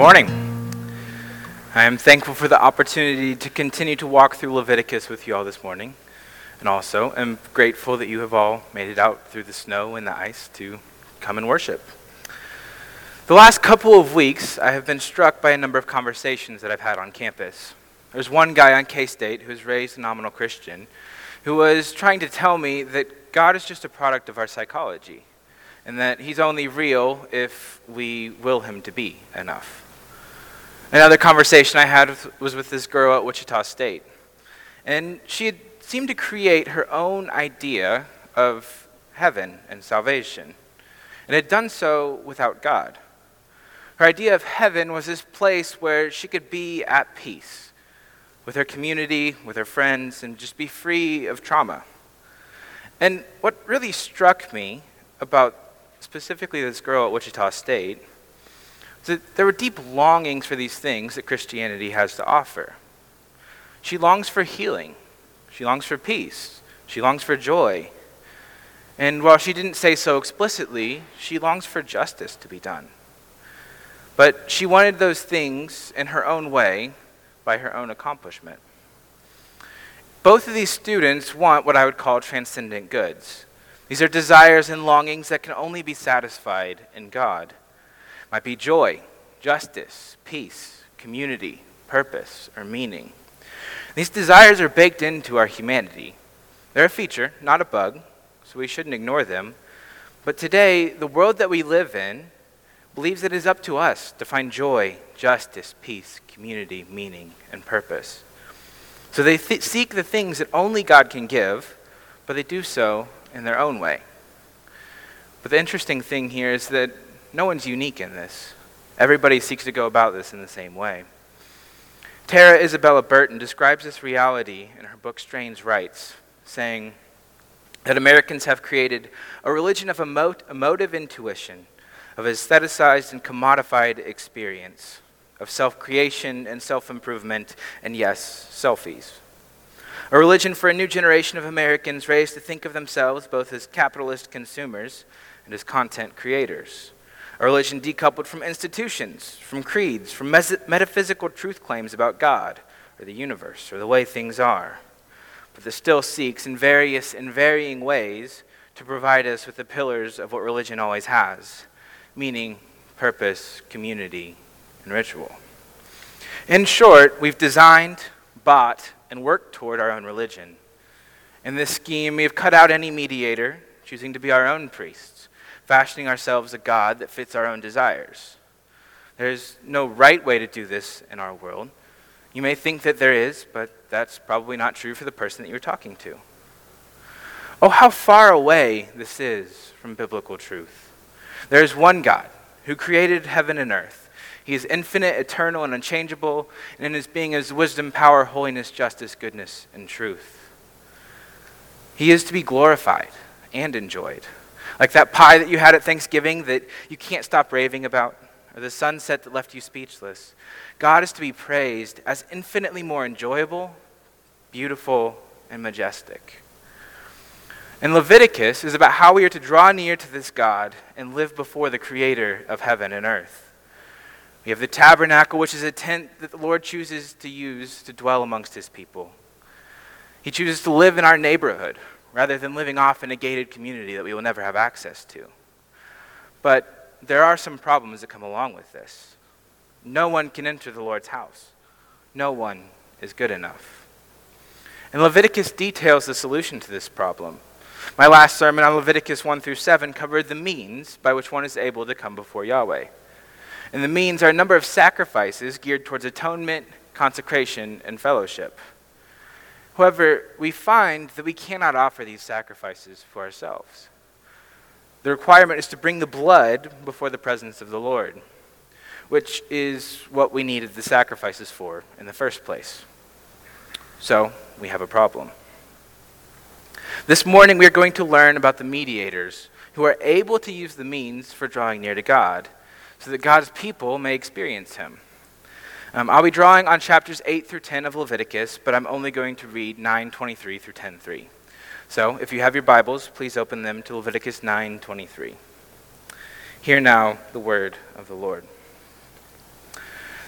morning. I am thankful for the opportunity to continue to walk through Leviticus with you all this morning. And also am grateful that you have all made it out through the snow and the ice to come and worship. The last couple of weeks, I have been struck by a number of conversations that I've had on campus. There's one guy on K State who was raised a nominal Christian who was trying to tell me that God is just a product of our psychology and that he's only real if we will him to be enough. Another conversation I had was with this girl at Wichita State, and she had seemed to create her own idea of heaven and salvation, and had done so without God. Her idea of heaven was this place where she could be at peace with her community, with her friends, and just be free of trauma. And what really struck me about specifically this girl at Wichita State, that there were deep longings for these things that Christianity has to offer. She longs for healing. She longs for peace. She longs for joy. And while she didn't say so explicitly, she longs for justice to be done. But she wanted those things in her own way by her own accomplishment. Both of these students want what I would call transcendent goods. These are desires and longings that can only be satisfied in God. Might be joy, justice, peace, community, purpose, or meaning. These desires are baked into our humanity. They're a feature, not a bug, so we shouldn't ignore them. But today, the world that we live in believes that it is up to us to find joy, justice, peace, community, meaning, and purpose. So they th- seek the things that only God can give, but they do so in their own way. But the interesting thing here is that no one's unique in this. Everybody seeks to go about this in the same way. Tara Isabella Burton describes this reality in her book Strange Rites, saying that Americans have created a religion of emotive intuition, of aestheticized and commodified experience, of self creation and self improvement, and yes, selfies. A religion for a new generation of Americans raised to think of themselves both as capitalist consumers and as content creators. A religion decoupled from institutions, from creeds, from metaphysical truth claims about God or the universe or the way things are, but that still seeks in various and varying ways to provide us with the pillars of what religion always has meaning, purpose, community, and ritual. In short, we've designed, bought, and worked toward our own religion. In this scheme, we have cut out any mediator, choosing to be our own priests, fashioning ourselves a God that fits our own desires. There's no right way to do this in our world. You may think that there is, but that's probably not true for the person that you're talking to. Oh, how far away this is from biblical truth. There is one God who created heaven and earth he is infinite, eternal, and unchangeable, and in his being is wisdom, power, holiness, justice, goodness, and truth. He is to be glorified and enjoyed. Like that pie that you had at Thanksgiving that you can't stop raving about, or the sunset that left you speechless. God is to be praised as infinitely more enjoyable, beautiful, and majestic. And Leviticus is about how we are to draw near to this God and live before the Creator of heaven and earth. We have the tabernacle, which is a tent that the Lord chooses to use to dwell amongst his people. He chooses to live in our neighborhood rather than living off in a gated community that we will never have access to. But there are some problems that come along with this. No one can enter the Lord's house, no one is good enough. And Leviticus details the solution to this problem. My last sermon on Leviticus 1 through 7 covered the means by which one is able to come before Yahweh. And the means are a number of sacrifices geared towards atonement, consecration, and fellowship. However, we find that we cannot offer these sacrifices for ourselves. The requirement is to bring the blood before the presence of the Lord, which is what we needed the sacrifices for in the first place. So, we have a problem. This morning, we are going to learn about the mediators who are able to use the means for drawing near to God so that God's people may experience him. Um, I'll be drawing on chapters 8 through 10 of Leviticus, but I'm only going to read 9:23 through 10:3. So, if you have your Bibles, please open them to Leviticus 9:23. Hear now the word of the Lord.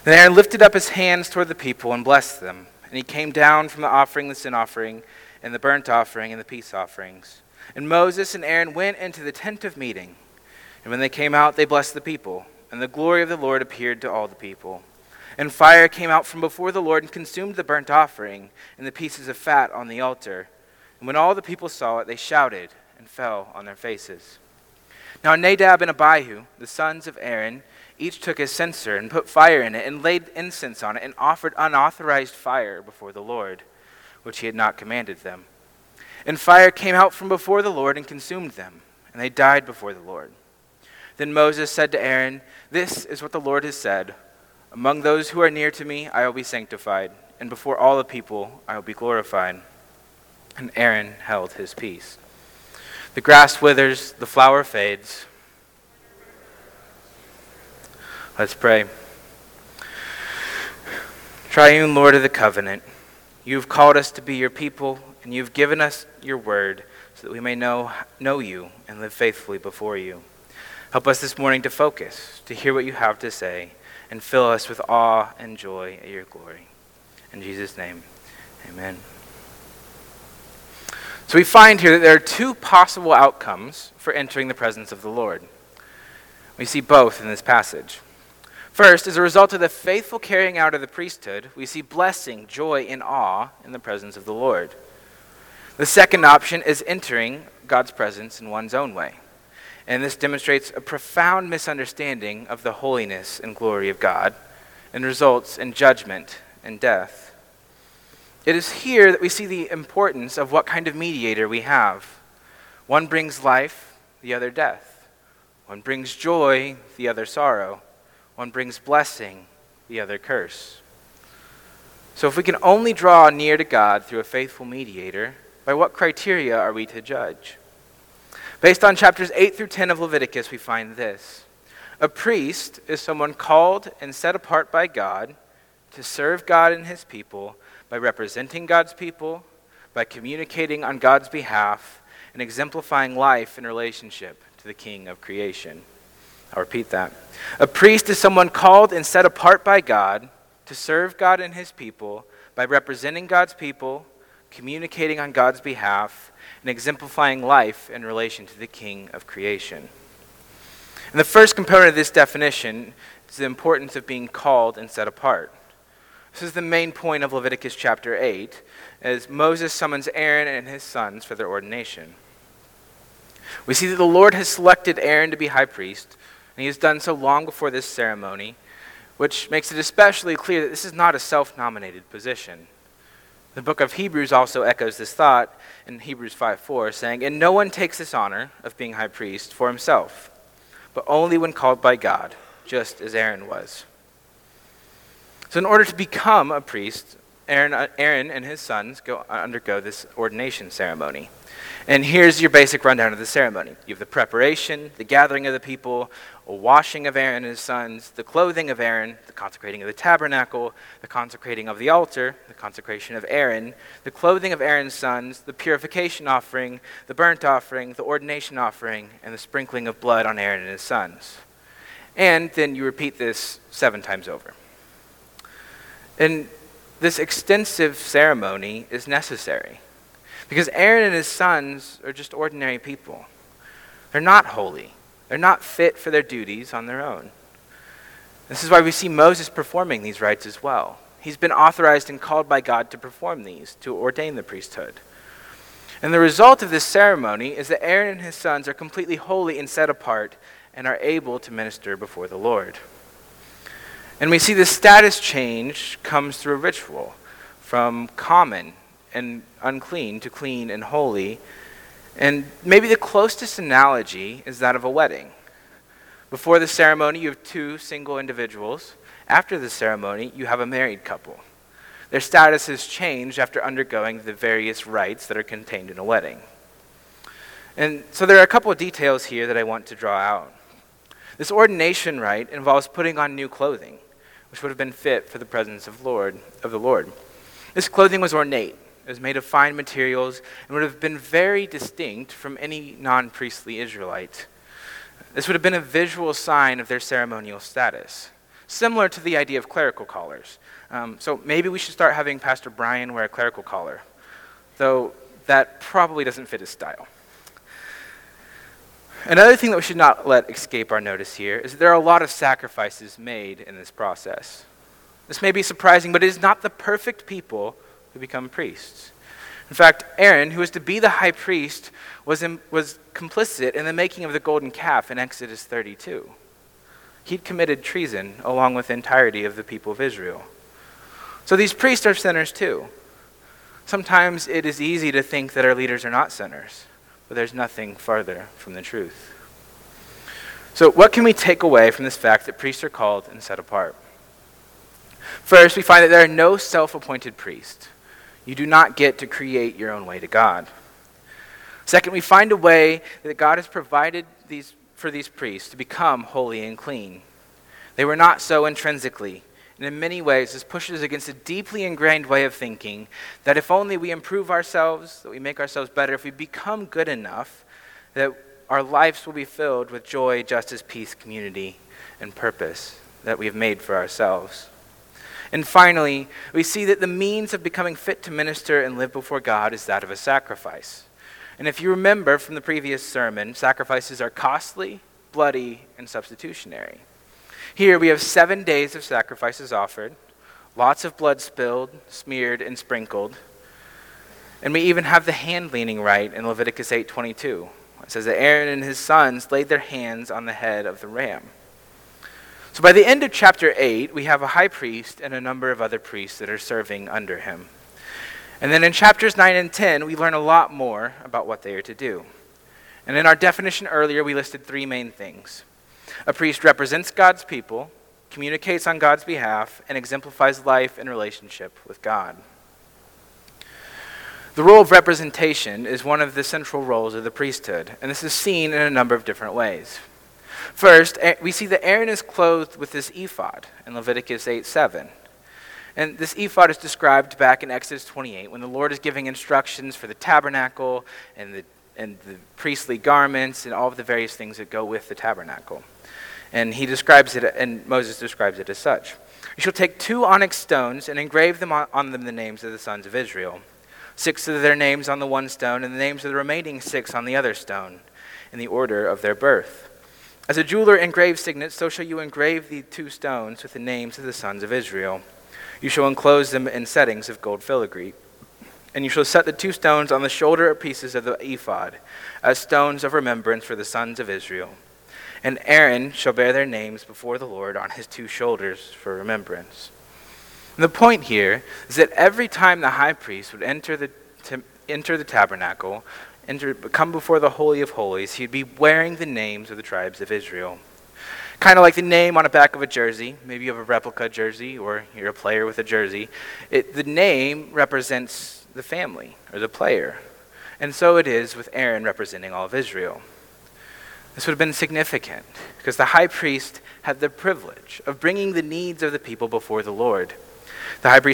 Then Aaron lifted up his hands toward the people and blessed them. And he came down from the offering, the sin offering, and the burnt offering, and the peace offerings. And Moses and Aaron went into the tent of meeting. And when they came out, they blessed the people. And the glory of the Lord appeared to all the people. And fire came out from before the Lord and consumed the burnt offering and the pieces of fat on the altar. And when all the people saw it, they shouted and fell on their faces. Now Nadab and Abihu, the sons of Aaron, each took his censer and put fire in it and laid incense on it and offered unauthorized fire before the Lord, which he had not commanded them. And fire came out from before the Lord and consumed them, and they died before the Lord. Then Moses said to Aaron, This is what the Lord has said Among those who are near to me, I will be sanctified, and before all the people, I will be glorified. And Aaron held his peace. The grass withers, the flower fades Let's pray. Triune Lord of the covenant, you've called us to be your people, and you've given us your word so that we may know, know you and live faithfully before you. Help us this morning to focus, to hear what you have to say, and fill us with awe and joy at your glory. In Jesus' name, amen. So we find here that there are two possible outcomes for entering the presence of the Lord. We see both in this passage. First, as a result of the faithful carrying out of the priesthood, we see blessing, joy, and awe in the presence of the Lord. The second option is entering God's presence in one's own way. And this demonstrates a profound misunderstanding of the holiness and glory of God and results in judgment and death. It is here that we see the importance of what kind of mediator we have. One brings life, the other death. One brings joy, the other sorrow. One brings blessing, the other curse. So if we can only draw near to God through a faithful mediator, by what criteria are we to judge? Based on chapters 8 through 10 of Leviticus, we find this. A priest is someone called and set apart by God to serve God and his people by representing God's people, by communicating on God's behalf, and exemplifying life in relationship to the King of creation. I'll repeat that. A priest is someone called and set apart by God to serve God and his people by representing God's people, communicating on God's behalf, and exemplifying life in relation to the King of creation. And the first component of this definition is the importance of being called and set apart. This is the main point of Leviticus chapter 8, as Moses summons Aaron and his sons for their ordination. We see that the Lord has selected Aaron to be high priest and he has done so long before this ceremony, which makes it especially clear that this is not a self nominated position. The book of Hebrews also echoes this thought in Hebrews 5 4, saying, And no one takes this honor of being high priest for himself, but only when called by God, just as Aaron was. So, in order to become a priest, Aaron, uh, Aaron and his sons go undergo this ordination ceremony. And here's your basic rundown of the ceremony. You have the preparation, the gathering of the people, a washing of Aaron and his sons, the clothing of Aaron, the consecrating of the tabernacle, the consecrating of the altar, the consecration of Aaron, the clothing of Aaron's sons, the purification offering, the burnt offering, the ordination offering, and the sprinkling of blood on Aaron and his sons. And then you repeat this seven times over. And this extensive ceremony is necessary. Because Aaron and his sons are just ordinary people. They're not holy, they're not fit for their duties on their own. This is why we see Moses performing these rites as well. He's been authorized and called by God to perform these, to ordain the priesthood. And the result of this ceremony is that Aaron and his sons are completely holy and set apart and are able to minister before the Lord. And we see the status change comes through a ritual from common and unclean to clean and holy. And maybe the closest analogy is that of a wedding. Before the ceremony, you have two single individuals. After the ceremony, you have a married couple. Their status has changed after undergoing the various rites that are contained in a wedding. And so there are a couple of details here that I want to draw out. This ordination rite involves putting on new clothing, which would have been fit for the presence of Lord of the Lord. This clothing was ornate. It was made of fine materials and would have been very distinct from any non priestly Israelite. This would have been a visual sign of their ceremonial status. similar to the idea of clerical collars. Um, so maybe we should start having Pastor Brian wear a clerical collar, though that probably doesn't fit his style. Another thing that we should not let escape our notice here is that there are a lot of sacrifices made in this process. This may be surprising, but it is not the perfect people who become priests. In fact, Aaron, who was to be the high priest, was, in, was complicit in the making of the golden calf in Exodus 32. He'd committed treason along with the entirety of the people of Israel. So these priests are sinners too. Sometimes it is easy to think that our leaders are not sinners but there's nothing farther from the truth. So, what can we take away from this fact that priests are called and set apart? First, we find that there are no self appointed priests. You do not get to create your own way to God. Second, we find a way that God has provided these, for these priests to become holy and clean. They were not so intrinsically, and in many ways, this pushes against a deeply ingrained way of thinking that if only we improve ourselves, that we make ourselves better, if we become good enough, that our lives will be filled with joy, justice, peace, community, and purpose that we have made for ourselves. And finally, we see that the means of becoming fit to minister and live before God is that of a sacrifice. And if you remember from the previous sermon, sacrifices are costly, bloody, and substitutionary. Here we have seven days of sacrifices offered, lots of blood spilled, smeared, and sprinkled. And we even have the hand leaning rite in Leviticus 8:22. It says that Aaron and his sons laid their hands on the head of the ram. So by the end of chapter 8, we have a high priest and a number of other priests that are serving under him. And then in chapters 9 and 10, we learn a lot more about what they are to do. And in our definition earlier, we listed three main things a priest represents God's people, communicates on God's behalf, and exemplifies life in relationship with God. The role of representation is one of the central roles of the priesthood, and this is seen in a number of different ways. First, we see that Aaron is clothed with this ephod in Leviticus 8 7. And this ephod is described back in Exodus 28 when the Lord is giving instructions for the tabernacle and the, and the priestly garments and all of the various things that go with the tabernacle. And he describes it, and Moses describes it as such. You shall take two onyx stones and engrave them on, on them the names of the sons of Israel. Six of their names on the one stone, and the names of the remaining six on the other stone, in the order of their birth. As a jeweler engraves signets, so shall you engrave the two stones with the names of the sons of Israel. You shall enclose them in settings of gold filigree. And you shall set the two stones on the shoulder pieces of the ephod, as stones of remembrance for the sons of Israel. And Aaron shall bear their names before the Lord on his two shoulders for remembrance. And the point here is that every time the high priest would enter the, to, enter the tabernacle, enter, come before the Holy of Holies, he'd be wearing the names of the tribes of Israel. Kind of like the name on the back of a jersey. Maybe you have a replica jersey or you're a player with a jersey. It, the name represents the family or the player. And so it is with Aaron representing all of Israel. This would have been significant because the high priest had the privilege of bringing the needs of the people before the Lord. The high priest